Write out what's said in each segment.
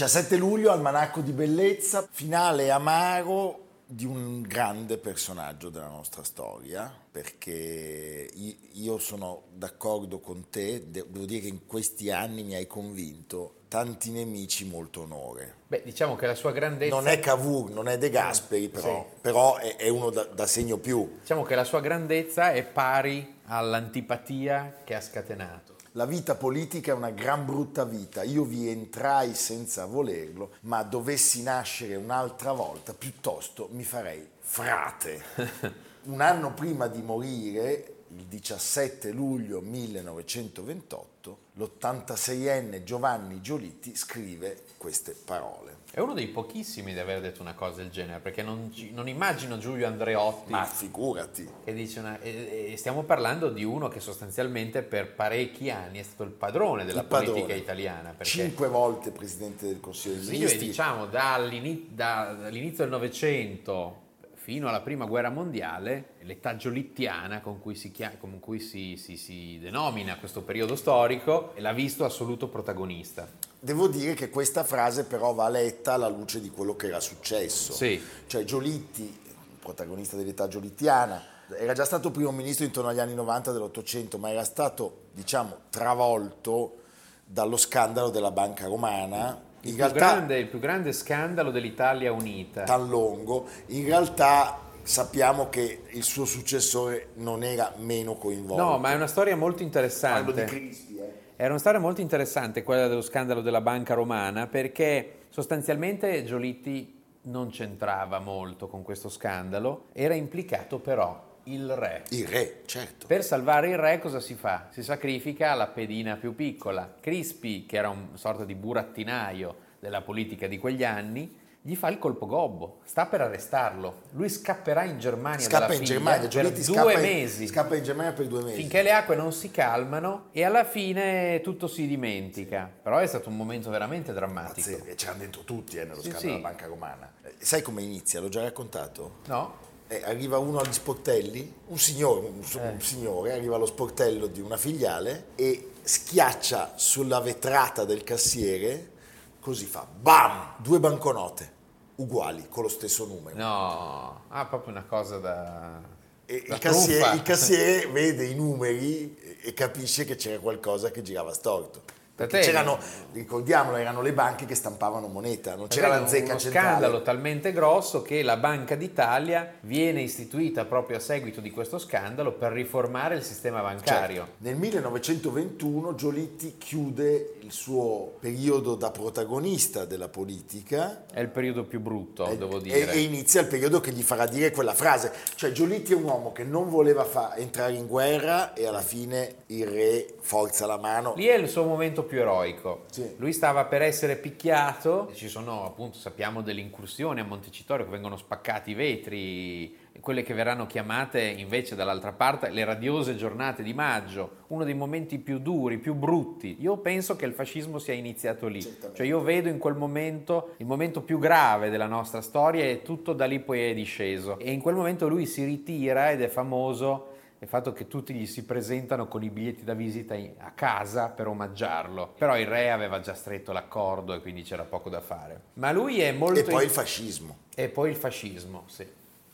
17 luglio, Almanacco di Bellezza, finale amaro di un grande personaggio della nostra storia, perché io sono d'accordo con te, devo dire che in questi anni mi hai convinto, tanti nemici, molto onore. Beh, diciamo che la sua grandezza... Non è Cavour, non è De Gasperi, però, sì. però è, è, uno da, da segno più. Diciamo che la sua grandezza è pari all'antipatia che ha scatenato la vita politica è una gran brutta vita, io vi entrai senza volerlo, ma dovessi nascere un'altra volta, piuttosto mi farei frate. Un anno prima di morire, il 17 luglio 1928, l'86enne Giovanni Giolitti scrive queste parole. È uno dei pochissimi di aver detto una cosa del genere, perché non, non immagino Giulio Andreotti. Ma figurati. Che dice una, e, e stiamo parlando di uno che sostanzialmente per parecchi anni è stato il padrone della il politica padrone. italiana. Cinque volte presidente del Consiglio dei Ministri. Sì, diciamo dall'inizio, dall'inizio del Novecento fino alla prima guerra mondiale, l'età giolittiana con cui, si, chiama, con cui si, si, si denomina questo periodo storico, l'ha visto assoluto protagonista. Devo dire che questa frase però va letta alla luce di quello che era successo. Sì. Cioè Giolitti, protagonista dell'età giolittiana, era già stato primo ministro intorno agli anni 90 dell'Ottocento, ma era stato, diciamo, travolto dallo scandalo della banca romana. Il, più, realtà, grande, il più grande scandalo dell'Italia unita. Tan lungo. In realtà sappiamo che il suo successore non era meno coinvolto. No, ma è una storia molto interessante. Parlo di Crispi, eh. Era una storia molto interessante quella dello scandalo della banca romana perché sostanzialmente Giolitti non c'entrava molto con questo scandalo, era implicato però il re. Il re, certo. Per salvare il re cosa si fa? Si sacrifica la pedina più piccola. Crispi, che era un sorta di burattinaio della politica di quegli anni, gli fa il colpo gobbo, sta per arrestarlo. Lui scapperà in Germania scappa in Germania, per due mesi. Scappa in Germania per due mesi. Finché le acque non si calmano e alla fine tutto si dimentica. Però è stato un momento veramente drammatico. Pazzesco, c'erano dentro tutti eh, nello sì, scandalo sì. della banca romana. Eh, sai come inizia? L'ho già raccontato? No. Eh, arriva uno agli sportelli, un signore, un, eh. un signore arriva allo sportello di una filiale e schiaccia sulla vetrata del cassiere così fa, bam, due banconote uguali con lo stesso numero. No, ah, proprio una cosa da... Il, cassiere, il cassiere vede i numeri e capisce che c'era qualcosa che girava storto. C'erano, ricordiamolo, erano le banche che stampavano moneta, non c'era la zecca uno centrale. scandalo talmente grosso che la Banca d'Italia viene istituita proprio a seguito di questo scandalo per riformare il sistema bancario. Certo. Nel 1921 Giolitti chiude il suo periodo da protagonista della politica. È il periodo più brutto, è, devo dire. E, e, inizia il periodo che gli farà dire quella frase. Cioè Giolitti è un uomo che non voleva fa- entrare in guerra e alla fine il re forza la mano. Lì è il suo momento più eroico. Sì. Lui stava per essere picchiato, ci sono appunto, sappiamo delle incursioni a Montecitorio che vengono spaccati i vetri, quelle che verranno chiamate invece dall'altra parte le radiose giornate di maggio, uno dei momenti più duri, più brutti. Io penso che il fascismo sia iniziato lì, cioè io vedo in quel momento il momento più grave della nostra storia e tutto da lì poi è disceso. E in quel momento lui si ritira ed è famoso il fatto che tutti gli si presentano con i biglietti da visita a casa per omaggiarlo. Però il re aveva già stretto l'accordo e quindi c'era poco da fare. Ma lui è molto... E poi il fascismo. E poi il fascismo, sì.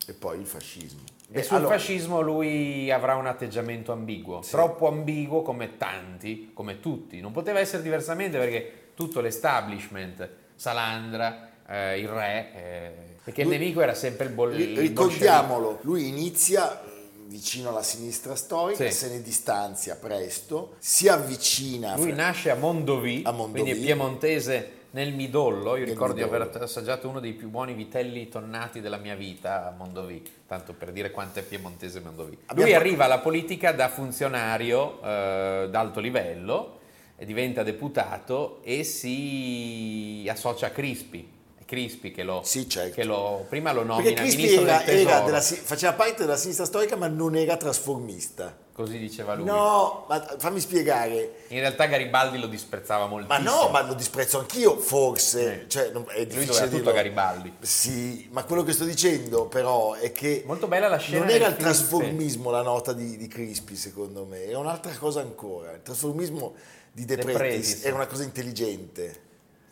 E poi il fascismo. E, sul allora... fascismo lui avrà un atteggiamento ambiguo, sì. troppo ambiguo come tanti, come tutti. Non poteva essere diversamente perché tutto l'establishment, Salandra, eh, il re, eh, perché lui, il nemico era sempre il bollettino. Ricordiamolo, lui inizia vicino alla sinistra storica, sì. se ne distanzia presto, si avvicina. Lui nasce a Mondovì, a Mondovì. quindi è piemontese nel midollo, io ricordo di aver assaggiato uno dei più buoni vitelli tonnati della mia vita a Mondovì, tanto per dire quanto è piemontese Mondovì. Abbiamo Lui arriva alla politica da funzionario eh, d'alto livello, diventa deputato e si associa a Crispi, Crispi che lo, sì, certo. che lo prima lo nomina ministro era, del era della, faceva parte della sinistra storica ma non era trasformista. Così diceva lui. No, ma fammi spiegare. In realtà Garibaldi lo disprezzava moltissimo. Ma no, ma lo disprezzo anch'io, forse. Eh. Cioè, è lui doveva tutto Garibaldi. Sì, ma quello che sto dicendo però è che... Molto bella la scena. Non era il trasformismo la nota di, di Crispi, secondo me. Era un'altra cosa ancora. Il trasformismo di De, De Pretis era una cosa intelligente.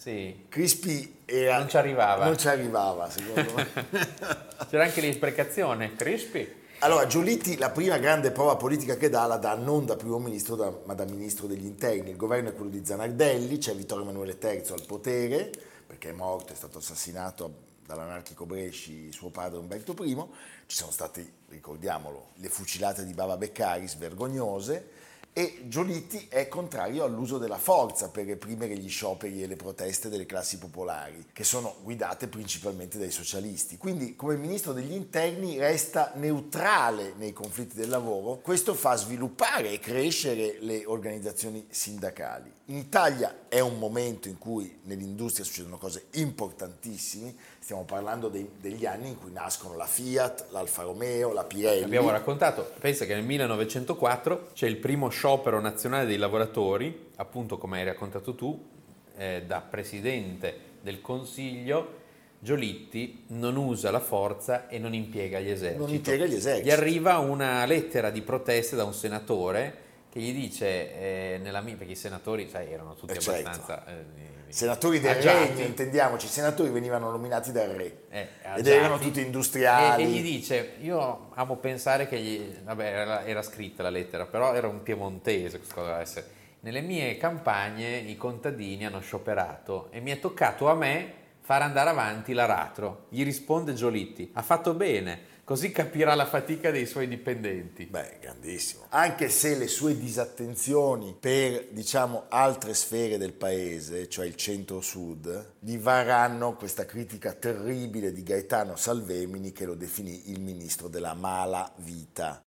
Sì. Crispi era, non ci arrivava. Non ci arrivava, secondo me. C'era anche l'imprecazione, Crispi. Allora, Giolitti la prima grande prova politica che dà la dà non da primo ministro da, ma da ministro degli interni. Il governo è quello di Zanardelli, c'è Vittorio Emanuele III al potere, perché è morto, è stato assassinato dall'anarchico Bresci suo padre Umberto I. Ci sono state, ricordiamolo, le fucilate di Bava Beccaris vergognose e Giolitti è contrario all'uso della forza per reprimere gli scioperi e le proteste delle classi popolari, che sono guidate principalmente dai socialisti. Quindi come ministro degli interni resta neutrale nei conflitti del lavoro, questo fa sviluppare e crescere le organizzazioni sindacali. In Italia è un momento in cui nell'industria succedono cose importantissime, stiamo parlando dei, degli anni in cui nascono la Fiat, l'Alfa Romeo, la Pirelli. Abbiamo raccontato, pensa che nel 1904 c'è il primo sciopero nazionale dei lavoratori, appunto come hai raccontato tu, eh, da presidente del Consiglio. Giolitti non usa la forza e non impiega gli eserciti. Non impiega gli eserciti. Gli arriva una lettera di protesta da un senatore che gli dice, eh, nella mia, perché i senatori sai, erano tutti eh certo. abbastanza... Eh, senatori del agiati. regno, intendiamoci, i senatori venivano nominati dal re eh, ed erano tutti industriali. E, e, gli dice, io amo pensare che gli, vabbè era, era, scritta la lettera, però era un piemontese, cosa essere. Nelle mie campagne i contadini hanno scioperato e mi è toccato a me far andare avanti l'aratro. Gli risponde Giolitti, ha fatto bene, così capirà la fatica dei suoi dipendenti. Beh, grandissimo. Anche se le sue disattenzioni per, diciamo, altre sfere del paese, cioè il centro-sud, gli varranno questa critica terribile di Gaetano Salvemini che lo definì il ministro della mala vita.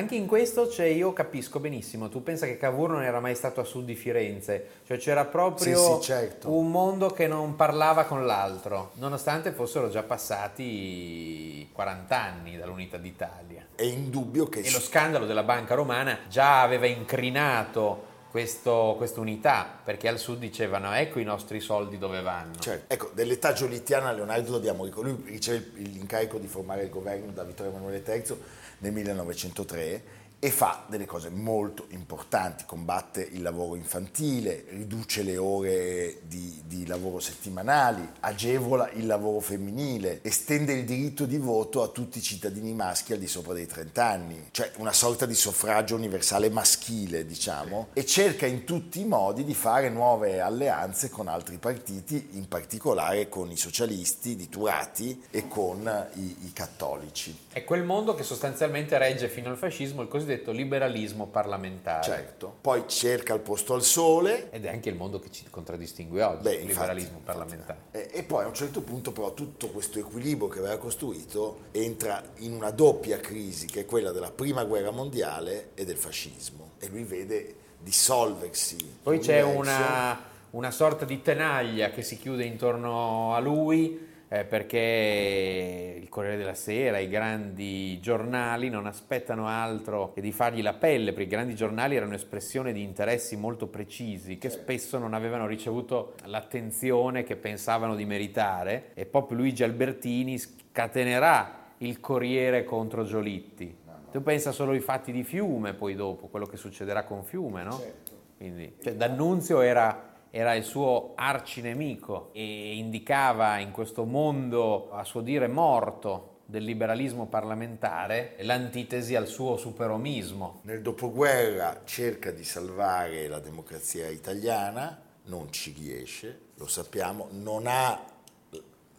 Anche in questo cioè, io capisco benissimo, tu pensa che Cavour non era mai stato a sud di Firenze, cioè c'era proprio sì, sì, certo. un mondo che non parlava con l'altro, nonostante fossero già passati 40 anni dall'unità d'Italia. È indubbio che... E lo scandalo della banca romana già aveva incrinato questo, questa unità, perché al sud dicevano ecco i nostri soldi dove vanno. Certo. Ecco, dell'età giolittiana Leonardo dobbiamo ricordare, lui riceve l'incarico di formare il governo da Vittorio Emanuele III nel 1903 e fa delle cose molto importanti, combatte il lavoro infantile, riduce le ore di, di, lavoro settimanali, agevola il lavoro femminile, estende il diritto di voto a tutti i cittadini maschi al di sopra dei 30 anni, cioè una sorta di suffragio universale maschile, diciamo, e cerca in tutti i modi di fare nuove alleanze con altri partiti, in particolare con i socialisti di Turati e con i, i cattolici. È quel mondo che sostanzialmente regge fino al fascismo il cosiddetto cosiddetto liberalismo parlamentare. Certo, poi cerca il posto al sole. Ed è anche il mondo che ci contraddistingue oggi, Beh, il liberalismo infatti, parlamentare. Infatti. E poi a un certo punto però tutto questo equilibrio che aveva costruito entra in una doppia crisi che è quella della prima guerra mondiale e del fascismo. E lui vede dissolversi. Poi c'è una, una sorta di tenaglia che si chiude intorno a lui eh, perché il Corriere della Sera, i grandi giornali non aspettano altro che di fargli la pelle, perché i grandi giornali erano espressione di interessi molto precisi che spesso non avevano ricevuto l'attenzione che pensavano di meritare e proprio Luigi Albertini scatenerà il Corriere contro Giolitti. Tu pensa solo ai fatti di Fiume, poi dopo, quello che succederà con Fiume, no? Certo. Quindi, cioè, D'Annunzio era era il suo arcinemico e indicava in questo mondo, a suo dire, morto del liberalismo parlamentare l'antitesi al suo superomismo. Nel dopoguerra cerca di salvare la democrazia italiana, non ci riesce, lo sappiamo, non ha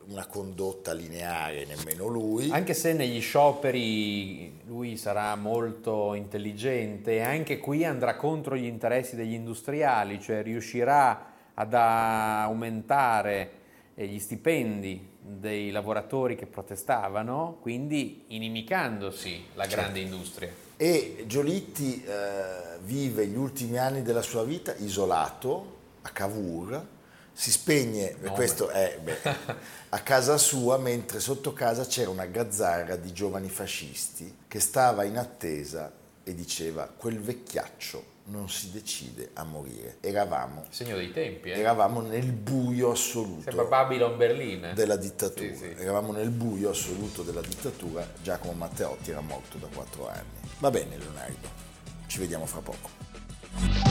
una condotta lineare nemmeno lui. Anche se negli scioperi lui sarà molto intelligente, anche qui andrà contro gli interessi degli industriali, cioè riuscirà ad aumentare eh, gli stipendi dei lavoratori che protestavano, quindi inimicandosi la certo. grande industria. E Giolitti eh, vive gli ultimi anni della sua vita isolato a Cavour, si spegne, no, questo è beh, a casa sua, mentre sotto casa c'era una gazzarra di giovani fascisti che stava in attesa e diceva quel vecchiaccio non si decide a morire. Eravamo, Segno dei tempi, eh? eravamo nel buio assoluto Sembra Babylon Berlin. della dittatura. Sì, sì. Eravamo nel buio assoluto della dittatura. Giacomo Matteotti era morto da quattro anni. Va bene Leonardo, ci vediamo fra poco.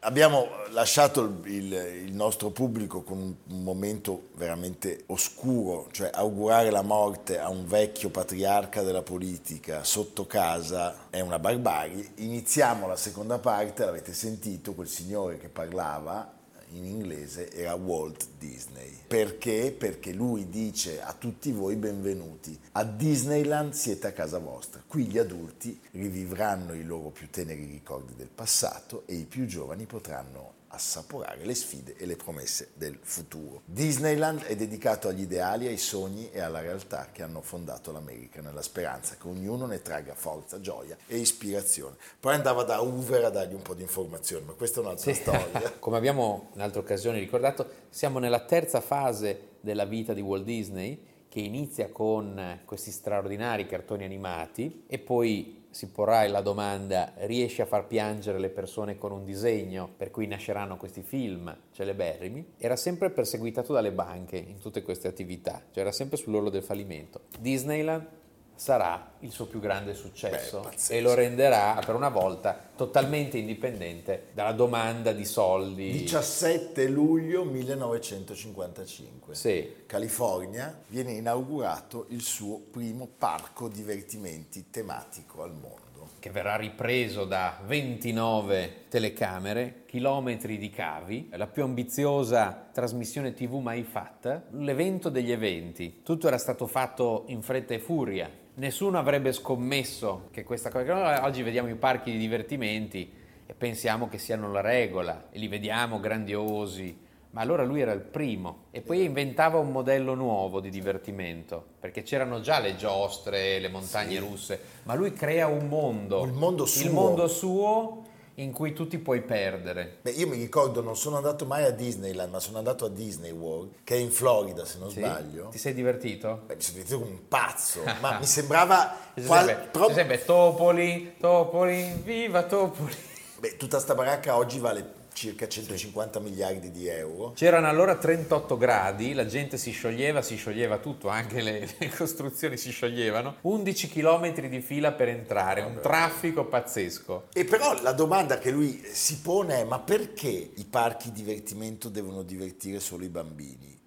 Abbiamo lasciato il, il, nostro pubblico con un momento veramente oscuro, cioè augurare la morte a un vecchio patriarca della politica sotto casa è una barbarie. Iniziamo la seconda parte, l'avete sentito, quel signore che parlava in inglese era Walt Disney. Perché? Perché lui dice a tutti voi benvenuti. A Disneyland siete a casa vostra. Qui gli adulti rivivranno i loro più teneri ricordi del passato e i più giovani potranno assaporare le sfide e le promesse del futuro. Disneyland è dedicato agli ideali, ai sogni e alla realtà che hanno fondato l'America, nella speranza che ognuno ne tragga forza, gioia e ispirazione. Poi andava da Hoover a dargli un po' di informazioni, ma questa è un'altra sì. storia. Come abbiamo in altre occasioni ricordato, siamo nella terza fase della vita di Walt Disney che inizia con questi straordinari cartoni animati e poi si porrà la domanda riesce a far piangere le persone con un disegno per cui nasceranno questi film celeberrimi, era sempre perseguitato dalle banche in tutte queste attività, cioè era sempre sull'orlo del fallimento. Disneyland sarà il suo più grande successo Beh, e lo renderà per una volta totalmente indipendente dalla domanda di soldi. 17 luglio 1955. Sì. California viene inaugurato il suo primo parco divertimenti tematico al mondo. che verrà ripreso da 29 telecamere, chilometri di cavi, la più ambiziosa trasmissione TV mai fatta, l'evento degli eventi. Tutto era stato fatto in fretta e furia. Nessuno avrebbe scommesso che questa cosa... Oggi vediamo i parchi di divertimenti e pensiamo che siano la regola e li vediamo grandiosi, ma allora lui era il primo. E poi inventava un modello nuovo di divertimento, perché c'erano già le giostre, le montagne russe, ma lui crea un mondo, Il mondo suo. il mondo suo in cui tu ti puoi perdere. Beh, io mi ricordo, non sono andato mai a Disneyland, ma sono andato a Disney World, che è in Florida, se non Sì? sbaglio. Ti sei divertito? Beh, mi sono divertito come un pazzo, ma mi sembrava... C'è qual- sempre Topoli, Topoli, viva Topoli. Beh, tutta sta baracca oggi vale circa 150 miliardi di euro. C'erano allora 38 gradi, la gente si scioglieva, si scioglieva tutto, anche le, le costruzioni si scioglievano. 11 km di fila per entrare, un traffico pazzesco. E però la domanda che lui si pone è ma perché i parchi divertimento devono divertire solo i bambini?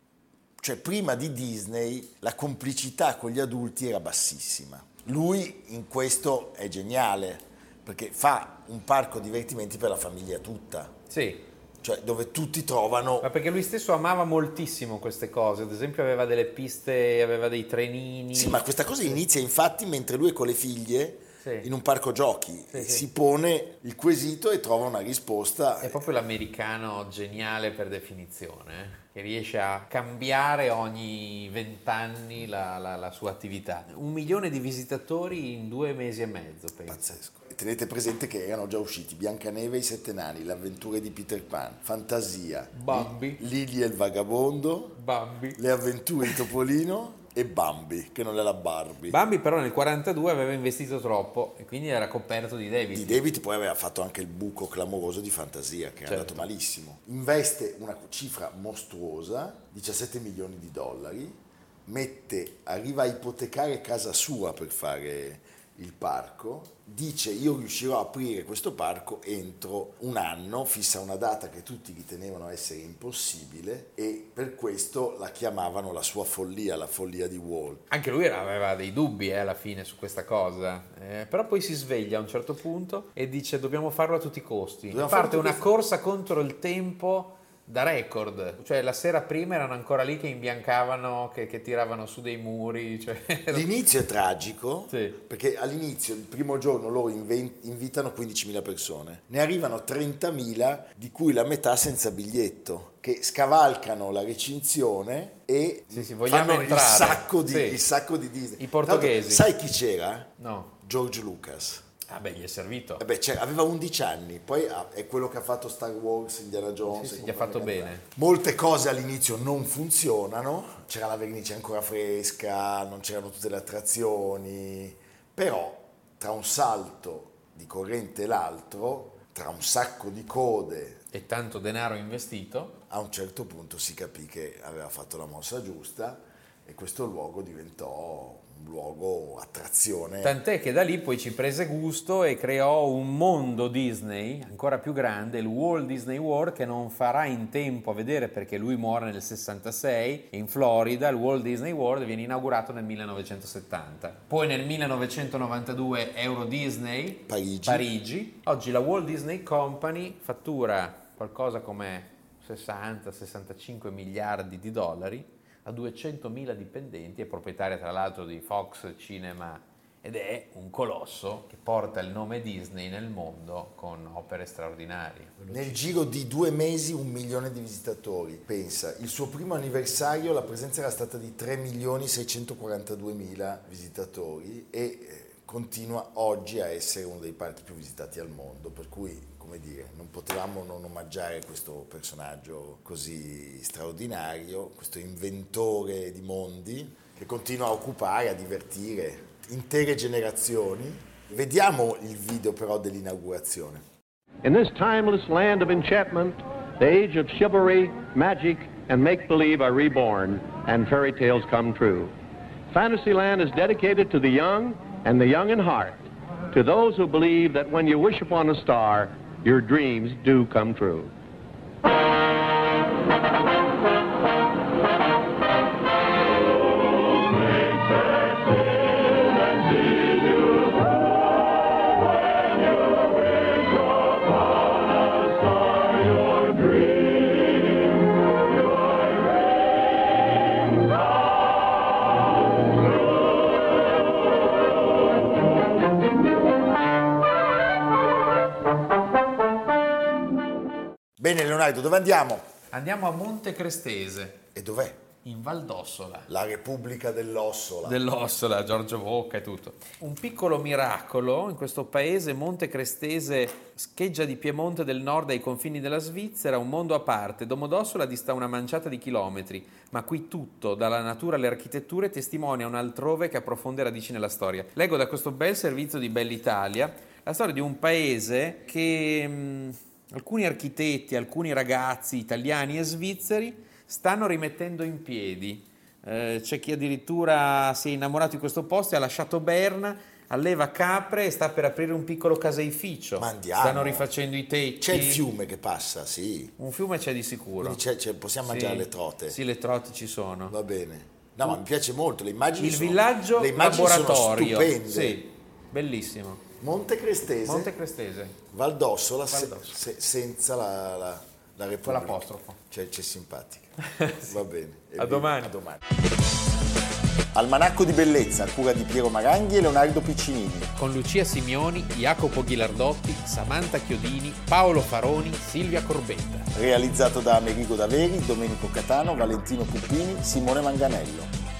Cioè prima di Disney la complicità con gli adulti era bassissima. Lui in questo è geniale perché fa un parco divertimenti per la famiglia tutta, Sì, cioè dove tutti trovano ma perché lui stesso amava moltissimo queste cose, ad esempio aveva delle piste, aveva dei trenini. Sì, ma questa cosa inizia infatti mentre lui è con le figlie Sì. in un parco giochi, Sì, e sì. si pone il quesito e trova una risposta. È proprio l'americano geniale per definizione, eh, che riesce a cambiare ogni vent'anni la, la- la sua attività. Un milione di visitatori in due mesi e mezzo, penso. Pazzesco. Tenete presente che erano già usciti Biancaneve e i Sette Nani, Le avventure di Peter Pan, Fantasia, Bambi. Lili e il vagabondo, Bambi. Le avventure di Topolino e Bambi, che non è la Barbie. Bambi però nel 42 aveva investito troppo e quindi era coperto di debiti. Di David poi aveva fatto anche il buco clamoroso di Fantasia, che è Certo. andato malissimo. Investe una cifra mostruosa, 17 milioni di dollari, mette, arriva a ipotecare casa sua per fare il parco, dice io riuscirò a aprire questo parco entro un anno, fissa una data che tutti ritenevano essere impossibile e per questo la chiamavano la sua follia, la follia di Walt. Anche lui era- aveva dei dubbi eh, alla fine su questa cosa, Eh, però poi si sveglia a un certo punto e dice dobbiamo farlo a tutti i costi. Dobbiamo Parte una i corsa contro il tempo da record, cioè la sera prima erano ancora lì che imbiancavano, che, che tiravano su dei muri. Cioè... L'inizio è tragico Sì. perché all'inizio, il primo giorno, loro invitano 15.000 persone, ne arrivano 30.000 di cui la metà senza biglietto, che scavalcano la recinzione e Sì, sì, vogliamo fanno il sacco, di, Sì. il sacco di Disney. I portoghesi. L'altro, Sai chi c'era? No, George Lucas. Ah beh gli è servito. Eh beh, c'era- aveva 11 anni, poi ah, è quello che ha fatto Star Wars, Indiana Jones. Sì, sì, gli ha fatto bene. Molte cose all'inizio non funzionano, c'era la vernice ancora fresca, non c'erano tutte le attrazioni, però tra un salto di corrente e l'altro, tra un sacco di code, E tanto denaro investito. a un certo punto si capì che aveva fatto la mossa giusta e questo luogo diventò un luogo attrazione. Tant'è che da lì poi ci prese gusto e creò un mondo Disney ancora più grande, il Walt Disney World, che non farà in tempo a vedere perché lui muore nel 66 e in Florida il Walt Disney World viene inaugurato nel 1970. Poi nel 1992 Euro Disney Parigi. Parigi. Oggi la Walt Disney Company fattura qualcosa come 60-65 miliardi di dollari ha 200.000 dipendenti, è proprietaria tra l'altro di Fox Cinema ed è un colosso che porta il nome Disney nel mondo con opere straordinarie. Nel giro di due mesi un milione di visitatori. Pensa, il suo primo anniversario la presenza era stata di 3 milioni 642 mila visitatori e eh, continua oggi a essere uno dei parchi più visitati al mondo, per cui come dire, non potevamo non omaggiare questo personaggio così straordinario, questo inventore di mondi che continua a occupare, a divertire intere generazioni. Vediamo il video però dell'inaugurazione. In this timeless land of enchantment, the age of chivalry, magic, and make believe are reborn, and fairy tales come true. Fantasyland is dedicated to the young and the young in heart, to those who believe that when you wish upon a star, your dreams do come true. Dove andiamo? Andiamo a Monte Crestese, E dov'è? in Val d'Ossola. La Repubblica dell'Ossola. Dell'Ossola, Giorgio Bocca e tutto. Un piccolo miracolo in questo paese, Monte Crestese, scheggia di Piemonte del nord ai confini della Svizzera, un mondo a parte. Domodossola dista una manciata di chilometri, ma qui tutto, dalla natura alle architetture, testimonia un altrove che approfonde radici nella storia. Leggo da questo bel servizio di Bell'Italia la storia di un paese che mh, alcuni architetti, alcuni ragazzi italiani e svizzeri stanno rimettendo in piedi. Eh, c'è chi addirittura si è innamorato di questo posto e ha lasciato Berna, alleva capre e sta per aprire un piccolo caseificio. Ma andiamo. Stanno rifacendo i tetti. C'è il fiume che passa, sì. Un fiume c'è di sicuro. C'è- c'è- possiamo Sì. mangiare le trote. Sì, le trote ci sono. Va bene. No, ma mi piace molto, le immagini Il sono- villaggio le immagini laboratorio. sono stupende. Sì, bellissimo. Monte Crestese, Monte Crestese. Val d'Ossola, se- se- senza la, la, la Repubblica. Con l'apostrofo. Cioè, c'è simpatica. Va bene. A domani. A domani. Almanacco di bellezza, a cura di Piero Maranghi e Leonardo Piccinini. Con Lucia Simioni, Jacopo Ghilardotti, Samantha Chiodini, Paolo Faroni, Silvia Corbetta. Realizzato da Amerigo Daveri, Domenico Catano, Valentino Puppini, Simone Manganello.